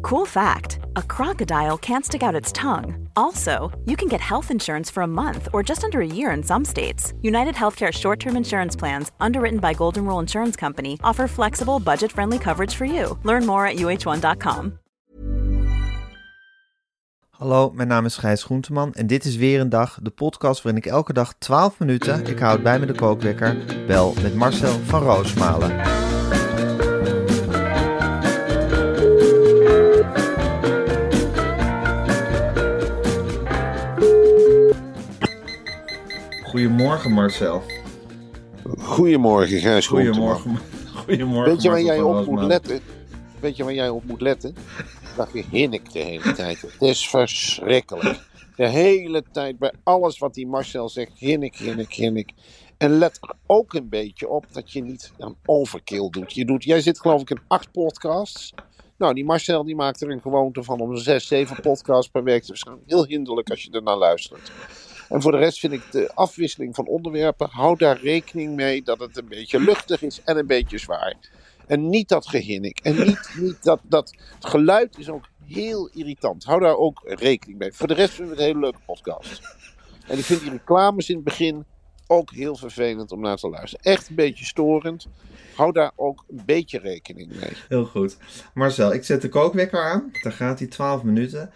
Cool fact a crocodile can't stick out its tongue. Also, you can get health insurance for a month or just under a year in some states. United Healthcare short term insurance plans, underwritten by Golden Rule Insurance Company, offer flexible, budget friendly coverage for you. Learn more at uh1.com. Hallo, mijn naam is Gijs Groenteman en dit is weer een dag, de podcast waarin ik elke dag 12 minuten, ik houd bij me de kookwekker, bel met Marcel van Roosmalen. Goedemorgen Marcel. Goedemorgen, Gijs. Goedemorgen. Goedemorgen. Weet je waar jij op moet letten? Weet je waar jij op moet letten? Dat je hinnik de hele tijd. Het is verschrikkelijk. De hele tijd bij alles wat die Marcel zegt, hinnik, hinnik, hinnik. En let er ook een beetje op dat je niet aan overkill doet. Je doet jij zit geloof ik in acht podcasts. Nou, die Marcel die maakt er een gewoonte van om zes, zeven podcasts per week te verschijnen. Heel hinderlijk als je ernaar luistert. En voor de rest vind ik de afwisseling van onderwerpen, hou daar rekening mee dat het een beetje luchtig is en een beetje zwaar. En niet dat gehinnik. En niet, niet dat, dat het geluid is ook heel irritant. Hou daar ook rekening mee. Voor de rest vind ik het een hele leuke podcast. En ik vind die reclames in het begin ook heel vervelend om naar te luisteren. Echt een beetje storend. Hou daar ook een beetje rekening mee. Heel goed. Marcel, ik zet de kookwekker aan. Daar gaat hij 12 minuten.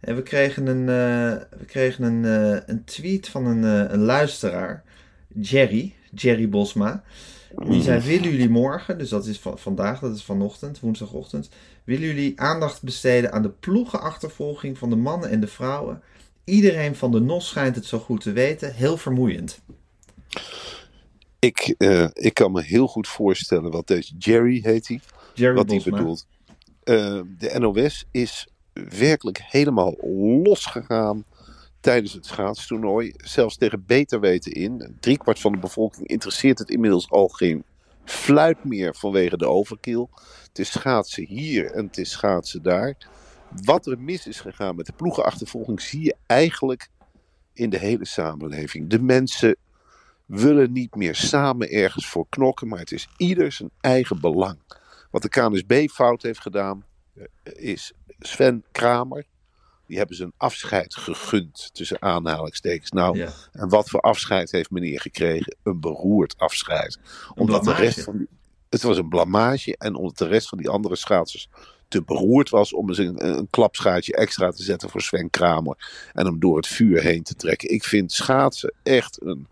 En we kregen een, eh, we kregen een, eh, een tweet van een, eh, een luisteraar, Jerry, Jerry Bosma. Die zei, willen jullie morgen, dus dat is van, vandaag, dat is vanochtend, woensdagochtend, willen jullie aandacht besteden aan de ploegenachtervolging van de mannen en de vrouwen? Iedereen van de NOS schijnt het zo goed te weten, heel vermoeiend. Ik, ik kan me heel goed voorstellen wat deze Jerry heet hij. Jerry wat hij bedoelt. De NOS is werkelijk helemaal losgegaan tijdens het schaatstoernooi. Zelfs tegen beter weten in. Driekwart van de bevolking interesseert het inmiddels al geen fluit meer vanwege de overkill. Het is schaatsen hier en het is schaatsen daar. Wat er mis is gegaan met de ploegenachtervolging zie je eigenlijk in de hele samenleving. De mensen willen niet meer samen ergens voor knokken, maar het is ieder zijn eigen belang. Wat de KNSB fout heeft gedaan, eh, is Sven Kramer. Die hebben ze een afscheid gegund, tussen aanhalingstekens. Nou, Ja. en wat voor afscheid heeft meneer gekregen? Een beroerd afscheid. Omdat de rest van het was een blamage en omdat de rest van die andere schaatsers te beroerd was om eens een, een klapschaatje extra te zetten voor Sven Kramer. En hem door het vuur heen te trekken. Ik vind schaatsen echt een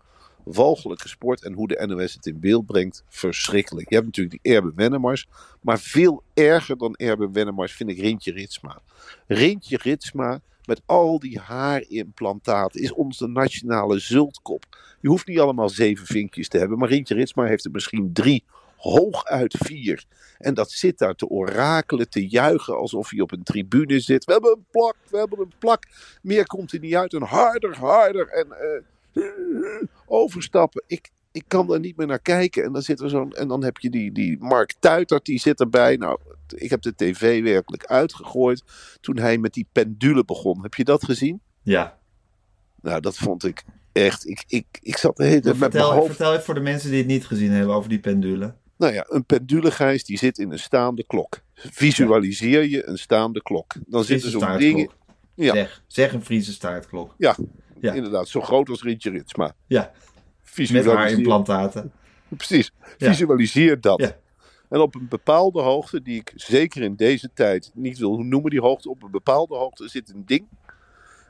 walgelijke sport. En hoe de NOS het in beeld brengt, verschrikkelijk. Je hebt natuurlijk die Erben Wennemars. Maar veel erger dan Erben Wennemars vind ik Rintje Ritsma. Rintje Ritsma met al die haarimplantaten is onze nationale zultkop. Je hoeft niet allemaal zeven vinkjes te hebben. Maar Rintje Ritsma heeft er misschien drie. Hooguit vier. En dat zit daar te orakelen, te juichen alsof hij op een tribune zit. We hebben een plak, we hebben een plak. Meer komt er niet uit. En harder, harder. En eh, overstappen. Ik, ik kan er niet meer naar kijken. En dan, zit er zo'n, en dan heb je die, die Mark Tuitert, die zit erbij. Nou, ik heb de tv werkelijk uitgegooid toen hij met die pendule begon. Heb je dat gezien? Ja. Nou, dat vond ik echt. Ik, ik, ik zat de hele tijd met mijn Vertel, hoofd. vertel even voor de mensen die het niet gezien hebben over die pendule. Nou ja, een pendulegijs die zit in een staande klok. Visualiseer je een staande klok. Dan zit Friese zo'n ding. staartklok. Ja. Zeg, zeg een Friese staartklok. Ja, Ja. inderdaad, zo groot als Rintje Ritsma. Ja, met Visualiseer- haarimplantaten. Precies. Visualiseer dat. En op een bepaalde hoogte, die ik zeker in deze tijd niet wil noemen, die hoogte, op een bepaalde hoogte zit een ding.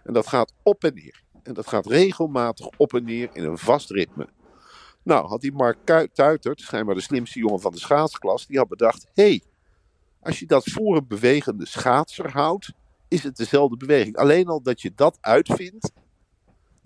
En dat gaat op en neer. En dat gaat regelmatig op en neer in een vast ritme. Nou, had die Mark Tuitert, schijnbaar de slimste jongen van de schaatsklas, die had bedacht: hé, hey, als je dat voor een bewegende schaatser houdt, is het dezelfde beweging. Alleen al dat je dat uitvindt,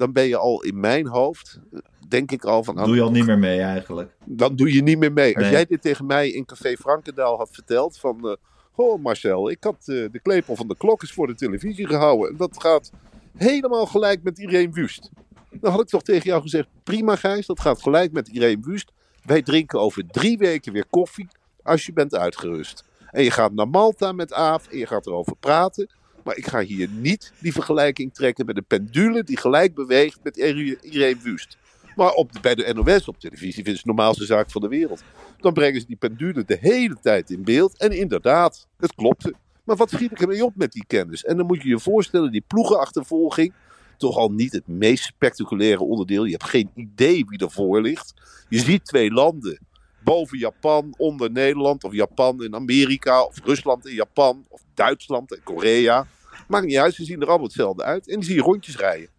dan ben je al in mijn hoofd, denk ik al van... Doe je al niet meer mee eigenlijk. dan doe je niet meer mee. Als jij dit tegen mij in Café Frankendaal had verteld, van eh, Oh Marcel, ik had eh, de klepel van de klok eens voor de televisie gehouden. En dat gaat helemaal gelijk met Irene Wust. Dan had ik toch tegen jou gezegd, prima Gijs, dat gaat gelijk met Irene Wust. Wij drinken over drie weken weer koffie als je bent uitgerust. En je gaat naar Malta met Aaf en je gaat erover praten. Maar ik ga hier niet die vergelijking trekken met een pendule die gelijk beweegt met Irene Wust. Maar op, bij de NOS op televisie vinden ze de normaalste zaak van de wereld. Dan brengen ze die pendule de hele tijd in beeld. En inderdaad, het klopte. Maar wat schiet ik ermee op met die kennis? En dan moet je je voorstellen, die ploegenachtervolging. Toch al niet het meest spectaculaire onderdeel. Je hebt geen idee wie ervoor ligt. Je ziet twee landen. Boven Japan, onder Nederland. Of Japan in Amerika. Of Rusland in Japan. Of Duitsland en Korea. Maakt niet uit, ze zien er allemaal hetzelfde uit. En die zie je rondjes rijden.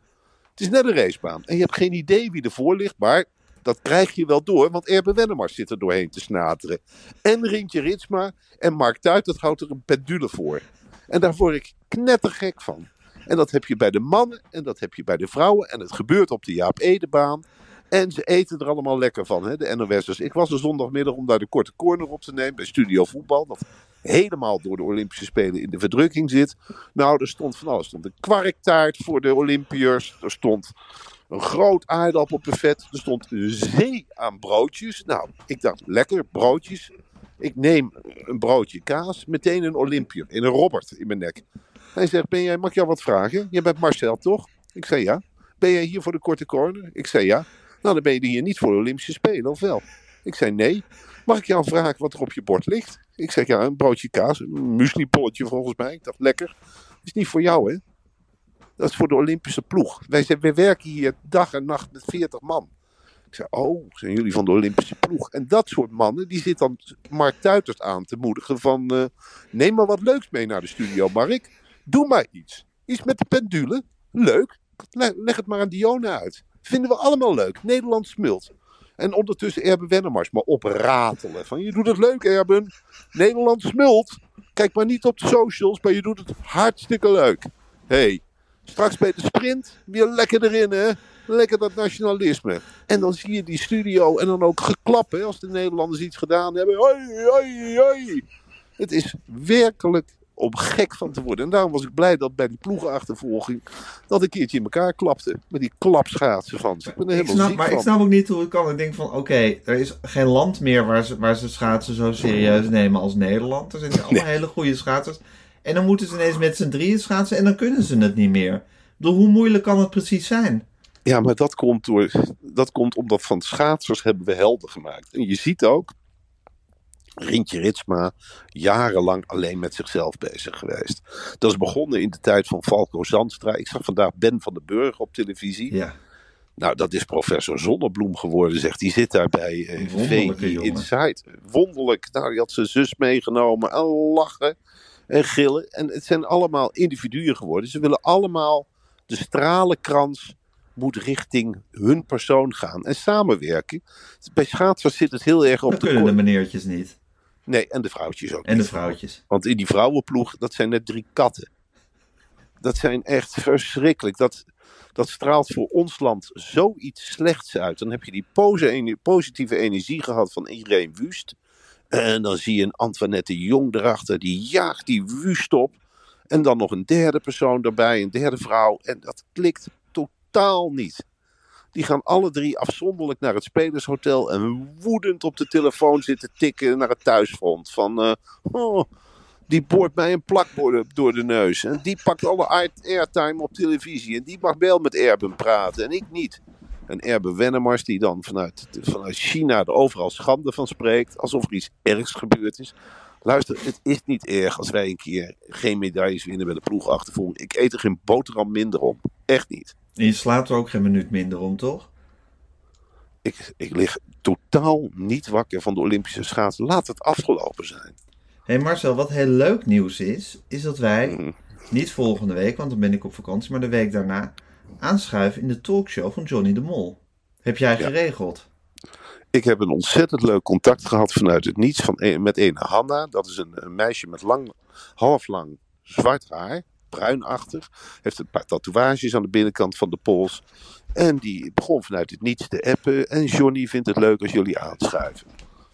Het is net een racebaan. En je hebt geen idee wie ervoor ligt, maar dat krijg je wel door, want Erbe Wennemars zit er doorheen te snateren. En Rintje Ritsma en Mark Tuit, dat houdt er een pendule voor. En daar word ik knettergek van. En dat heb je bij de mannen en dat heb je bij de vrouwen. En het gebeurt op de Jaap Edebaan. En ze eten er allemaal lekker van, hè, de NOS'ers. Ik was er zondagmiddag om daar de korte corner op te nemen bij Studio Voetbal. Dat helemaal door de Olympische Spelen in de verdrukking zit. Nou, er stond van alles. Er stond een kwarktaart voor de Olympiërs. Er stond een groot aardappelbuffet. Er stond een zee aan broodjes. Nou, ik dacht, lekker, broodjes. Ik neem een broodje kaas, meteen een Olympiër in een Robert in mijn nek. Hij zegt, ben jij, mag ik jou wat vragen? Je bent Marcel, toch? Ik zei ja. Ben jij hier voor de korte corner? Ik zei ja. Nou, dan ben je hier niet voor de Olympische Spelen, of wel? Ik zei nee. Mag ik jou vragen wat er op je bord ligt? Ik zeg ja, een broodje kaas, een mueslipolletje volgens mij. Ik dacht lekker. Dat is niet voor jou, hè? Dat is voor de Olympische ploeg. Wij, werken hier dag en nacht met 40 man. Ik zei, oh, zijn jullie van de Olympische ploeg? En dat soort mannen, die zit dan Mark Tuiters aan te moedigen van... Uh, neem maar wat leuks mee naar de studio, Mark. Doe maar iets. Iets met de pendule. Leuk. Leg het maar aan Diona uit. Vinden we allemaal leuk. Nederland smult. En ondertussen Erben Wennemars maar opratelen. Van je doet het leuk Erben. Nederland smult. Kijk maar niet op de socials, maar je doet het hartstikke leuk. hey, straks bij de sprint weer lekker erin hè. Lekker dat nationalisme. En dan zie je die studio en dan ook geklappen als de Nederlanders iets gedaan hebben. Hoi, hoi, hoi. Het is werkelijk om gek van te worden. En daarom was ik blij dat bij die ploegenachtervolging dat een keertje in elkaar klapte. Met die klapschaatsen van ze. Ik ben er helemaal snap, ziek maar van. ik snap ook niet hoe het kan. Ik denk van, oké, er is geen land meer waar ze, waar ze schaatsen zo serieus nemen als Nederland. Er zijn allemaal hele goede schaatsers. En dan moeten ze ineens met z'n drieën schaatsen en dan kunnen ze het niet meer. Ik bedoel, hoe moeilijk kan het precies zijn? Ja, maar dat komt, door, dat komt omdat van schaatsers hebben we helden gemaakt. En je ziet ook, Rintje Ritsma jarenlang alleen met zichzelf bezig geweest. Dat is begonnen in de tijd van Falco Zandstra. Ik zag vandaag Ben van den Burg op televisie. Ja. Nou, dat is professor Zonnebloem geworden, zegt. Die zit daar bij VI jongen. Inside. Wonderlijk. Nou, die had zijn zus meegenomen. En lachen en gillen. En het zijn allemaal individuen geworden. Ze willen allemaal de stralenkrans moet richting hun persoon gaan. En samenwerken. Bij schaatsers zit het heel erg op Dat de kunnen de meneertjes niet. Nee, en de vrouwtjes ook En de vrouwtjes. Want in die vrouwenploeg, dat zijn net drie katten. Dat zijn echt verschrikkelijk. Dat, dat straalt voor ons land zoiets slechts uit. Dan heb je die posi- positieve energie gehad van Irene Wust. En dan zie je een Antoinette Jong erachter, die jaagt die Wust op. En dan nog een derde persoon erbij, een derde vrouw. En dat klikt totaal niet. Die gaan alle drie afzonderlijk naar het spelershotel en woedend op de telefoon zitten tikken naar het thuisfront. Van, eh, oh, die boort mij een plakbord door de neus. En die pakt alle air- airtime op televisie. En die mag wel met Erben praten en ik niet. En Erben Wennemars die dan vanuit, vanuit China er overal schande van spreekt. Alsof er iets ergs gebeurd is. Luister, het is niet erg als wij een keer geen medailles winnen bij de ploegachtervolging. Ik eet er geen boterham minder op. Echt niet. En je slaapt er ook geen minuut minder om, toch? Ik, ik lig totaal niet wakker van de Olympische schaatsen. Laat het afgelopen zijn. Hé hey Marcel, wat heel leuk nieuws is, is dat wij, Mhm. niet volgende week, want dan ben ik op vakantie, maar de week daarna, aanschuiven in de talkshow van Johnny de Mol. Heb jij Ja. geregeld? Ik heb een ontzettend leuk contact gehad vanuit het niets van een, met een Hanna. Dat is een, een meisje met lang, half lang zwart haar, bruinachtig. Heeft een paar tatoeages aan de binnenkant van de pols. En die begon vanuit het niets te appen. En Johnny vindt het leuk als jullie aanschuiven.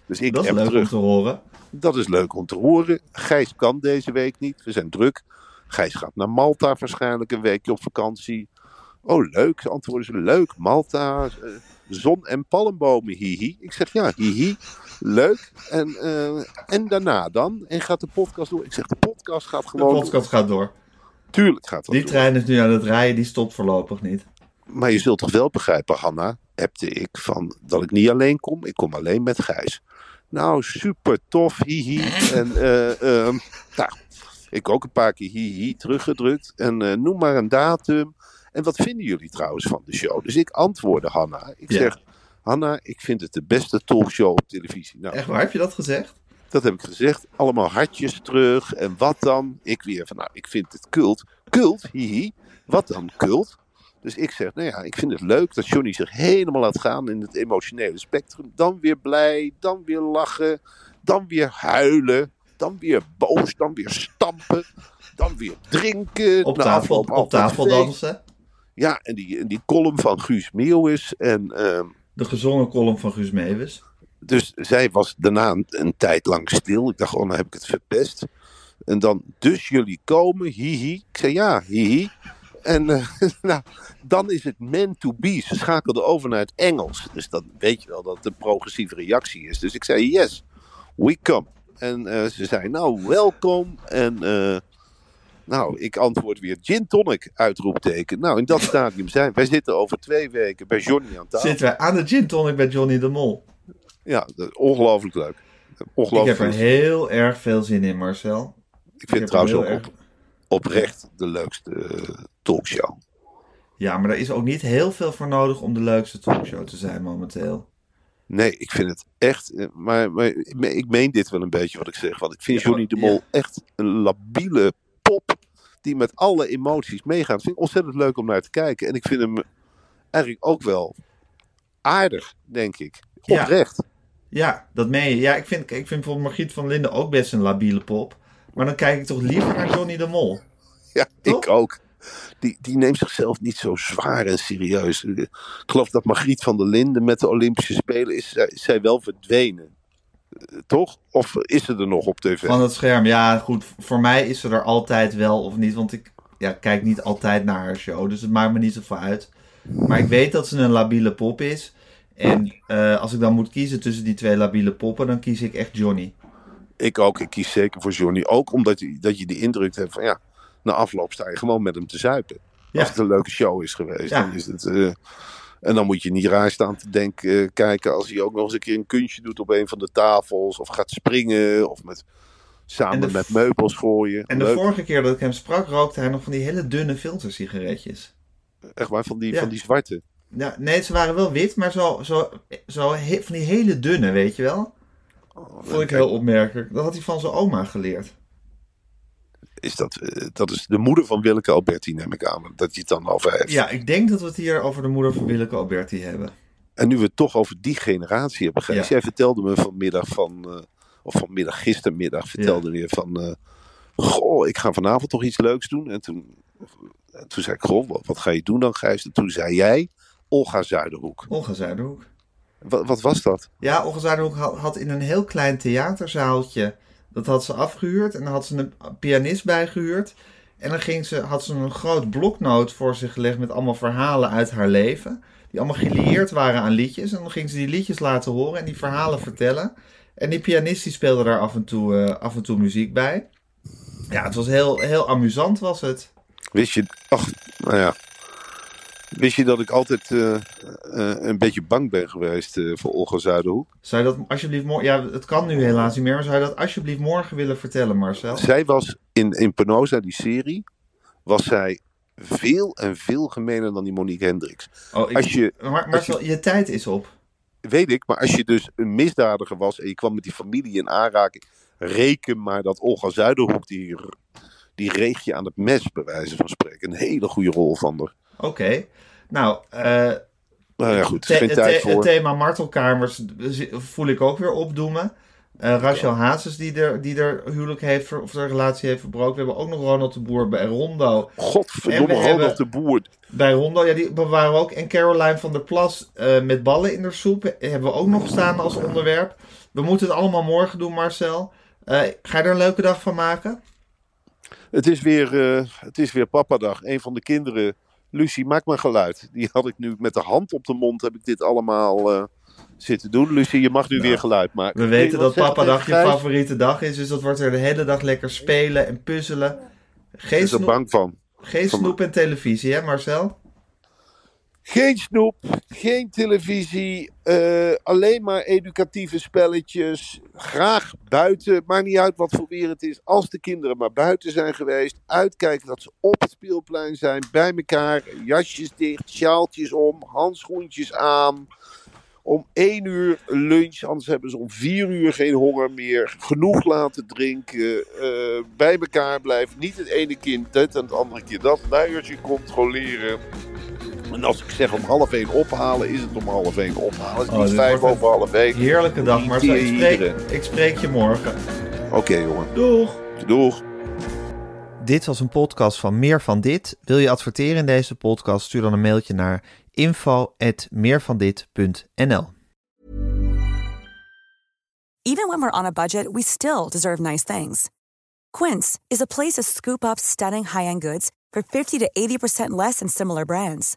Dus ik dat is leuk terug. om te horen. Dat is leuk om te horen. Gijs kan deze week niet. We zijn druk. Gijs gaat naar Malta waarschijnlijk een weekje op vakantie. Oh, leuk. Antwoorden ze leuk. Malta, eh, zon en palmbomen, hihi. Ik zeg ja, hihi. Leuk. En, eh, en daarna dan? En gaat de podcast door? Ik zeg de podcast gaat De gewoon. podcast gaat door. Tuurlijk gaat dat Die door. trein is nu aan het rijden, die stopt voorlopig niet. Maar je zult toch wel begrijpen, Hanna, hebte ik van dat ik niet alleen kom. Ik kom alleen met Gijs. Nou, super tof, hihi. En eh, ehm, nou, ik ook een paar keer hihi teruggedrukt. En eh, noem maar een datum. En wat vinden jullie trouwens van de show? Dus ik antwoordde Hanna. Ik Ja. zeg, Hanna, ik vind het de beste talkshow op televisie. Nou, Echt waar, heb je dat gezegd? Dat heb ik gezegd. Allemaal hartjes terug. En wat dan? Ik weer van, nou, ik vind het cult. Cult, hihi. Wat dan cult? Dus ik zeg, nou ja, ik vind het leuk dat Johnny zich helemaal laat gaan in het emotionele spectrum. Dan weer blij, dan weer lachen, dan weer huilen, dan weer boos, dan weer stampen, dan weer drinken. Op Na tafel, op altijd tafel dansen. Ja, en die, en die column van Guus Meeuwis. En ehm, De gezongen column van Guus Meeuwis. Dus zij was daarna een, tijd lang stil. Ik dacht, oh, nou heb ik het verpest. En dan, dus jullie komen, hihi. Ik zei, ja, hihi. En eh, nou, dan is het meant to be. Ze schakelde over naar het Engels. Dus dan weet je wel dat het een progressieve reactie is. Dus ik zei, yes, we come. En eh, ze zei, nou, welkom. En eh, nou, ik antwoord weer gin tonic, uitroepteken. Nou, in dat stadium zijn wij zitten over twee weken bij Johnny aan tafel. Zitten wij aan de gin tonic bij Johnny de Mol. Ja, ongelooflijk leuk. Ik heb er heel erg veel zin in, Marcel. Ik vind het trouwens ook op, oprecht de leukste eh, talkshow. Ja, maar daar is ook niet heel veel voor nodig om de leukste talkshow te zijn momenteel. Nee, ik vind het echt. eh, Maar, maar ik me- ik meen dit wel een beetje wat ik zeg. Want ik vind Ja, Johnny de Mol ja. echt een labiele pop. Die met alle emoties meegaat. Ik vind het ontzettend leuk om naar te kijken. En ik vind hem eigenlijk ook wel aardig, denk ik. Oprecht. Ja, dat meen je. Ja, ik vind, ik vind bijvoorbeeld Margriet van Linden ook best een labiele pop. Maar dan kijk ik toch liever naar Johnny de Mol. Ja, Toch? ik ook. Die, die neemt zichzelf niet zo zwaar en serieus. Ik geloof dat Margriet van der Linden met de Olympische Spelen is, zij- is zij wel verdwenen. Eh, Toch? Of is ze er nog op tv? Van het scherm. Ja, goed. Voor mij is ze er altijd wel of niet. Want ik ja, kijk niet altijd naar haar show. Dus het maakt me niet zoveel uit. Maar ik weet dat ze een labiele pop is. En eh, als ik dan moet kiezen tussen die twee labiele poppen, dan kies ik echt Johnny. Ik ook. Ik kies zeker voor Johnny. Ook omdat je, dat je die indruk hebt van ja, na afloop sta je gewoon met hem te zuipen. Ja. Als het een leuke show is geweest. Ja. Dan is het, eh, en dan moet je niet raar staan te denken, eh, kijken als hij ook nog eens een keer een kunstje doet op een van de tafels. Of gaat springen. Of met, samen En de met meubels gooien. En de vorige keer dat ik hem sprak, rookte hij nog van die hele dunne filtersigaretjes. Echt waar, van die, Ja. van die zwarte. Ja, nee, ze waren wel wit, maar zo, zo, zo he- van die hele dunne, weet je wel? Vond ik heel opmerkelijk. Dat had hij van zijn oma geleerd. Is dat, eh, dat is de moeder van Willeke Alberti, neem ik aan. Dat je het dan over heeft. Ja, ik denk dat we het hier over de moeder van Willeke Alberti hebben. En nu we het toch over die generatie hebben. Ja. Jij vertelde me vanmiddag van, eh, of vanmiddag, gistermiddag, vertelde weer van, eh, goh, ik ga vanavond toch iets leuks doen. En toen, en toen zei ik, goh, wat, wat ga je doen dan, Gijs? En toen zei jij, Olga Zuiderhoek. Olga Zuiderhoek. Wat, wat was dat? Ja, Olga Zuiderhoek had, had in een heel klein theaterzaaltje, dat had ze afgehuurd. En dan had ze een pianist bijgehuurd. En dan ging ze, had ze een groot bloknoot voor zich gelegd met allemaal verhalen uit haar leven. Die allemaal gelieerd waren aan liedjes. En dan ging ze die liedjes laten horen en die verhalen vertellen. En die pianist die speelde daar af en toe, eh, af en toe muziek bij. Ja, het was heel, heel amusant was het. Wist je, ach, nou ja. Wist je dat ik altijd eh, eh, een beetje bang ben geweest eh, voor Olga Zuiderhoek? Zou je dat alsjeblieft morgen... Ja, het kan nu helaas niet meer. Maar zou je dat alsjeblieft morgen willen vertellen, Marcel? Zij was in, in Penosa, die serie, was zij veel en veel gemener dan die Monique Hendricks. Oh, ik- Als je, Maar Marcel, je tijd is op. weet ik, maar als je dus een misdadiger was en je kwam met die familie in aanraking, reken maar dat Olga Zuiderhoek, die, die reeg je aan het mes, bij wijze van spreken. Een hele goede rol van haar. Oké. Nou, eh, Nou ja, goed, the- geen tijd the- voor. het thema martelkamers voel ik ook weer opdoemen. Eh, Rachel Hazes die er, die er huwelijk heeft, of de relatie heeft verbroken. We hebben ook nog Ronald de Boer bij Rondo. Godverdomme, Ronald de Boer. Bij Rondo, ja, die bewaren we ook. En Caroline van der Plas eh, met ballen in de soep hebben we ook nog staan als onderwerp. We moeten het allemaal morgen doen, Marcel. Eh, ga je er een leuke dag van maken? Het is weer, eh, het is weer papadag. Een van de kinderen, Lucie, maak maar geluid. Die had ik nu met de hand op de mond, heb ik dit allemaal eh, zitten doen. Lucie, je mag nu weer geluid maken. We weten dat zeggen papadag je favoriete dag is. Dus dat wordt er de hele dag lekker spelen en puzzelen. Ik Geen, ben er snoep, bang van. geen snoep en televisie, hè Marcel? Geen snoep, geen televisie, eh, alleen maar educatieve spelletjes. Graag buiten, maakt niet uit wat voor weer het is. Als de kinderen maar buiten zijn geweest, uitkijken dat ze op het speelplein zijn, bij elkaar, jasjes dicht, sjaaltjes om, handschoentjes aan. Om één uur lunch, anders hebben ze om vier uur geen honger meer. Genoeg laten drinken, eh, bij elkaar blijven. Niet het ene kind dit en het andere kind dat. Luiertje controleren. En als ik zeg om half één ophalen, is het om half één ophalen. Het is Oh, niet vijf over half één. Heerlijke dag, Marcel. Ik spreek, ik spreek je morgen. Oké jongen, Doeg! doeg. Dit was een podcast van Meer van Dit. Wil je adverteren in deze podcast? Stuur dan een mailtje naar info.meervandit.nl Even when we're on a budget, we still deserve nice things. Quince is a place to scoop up stunning high-end goods for 50 to 80% less than similar brands.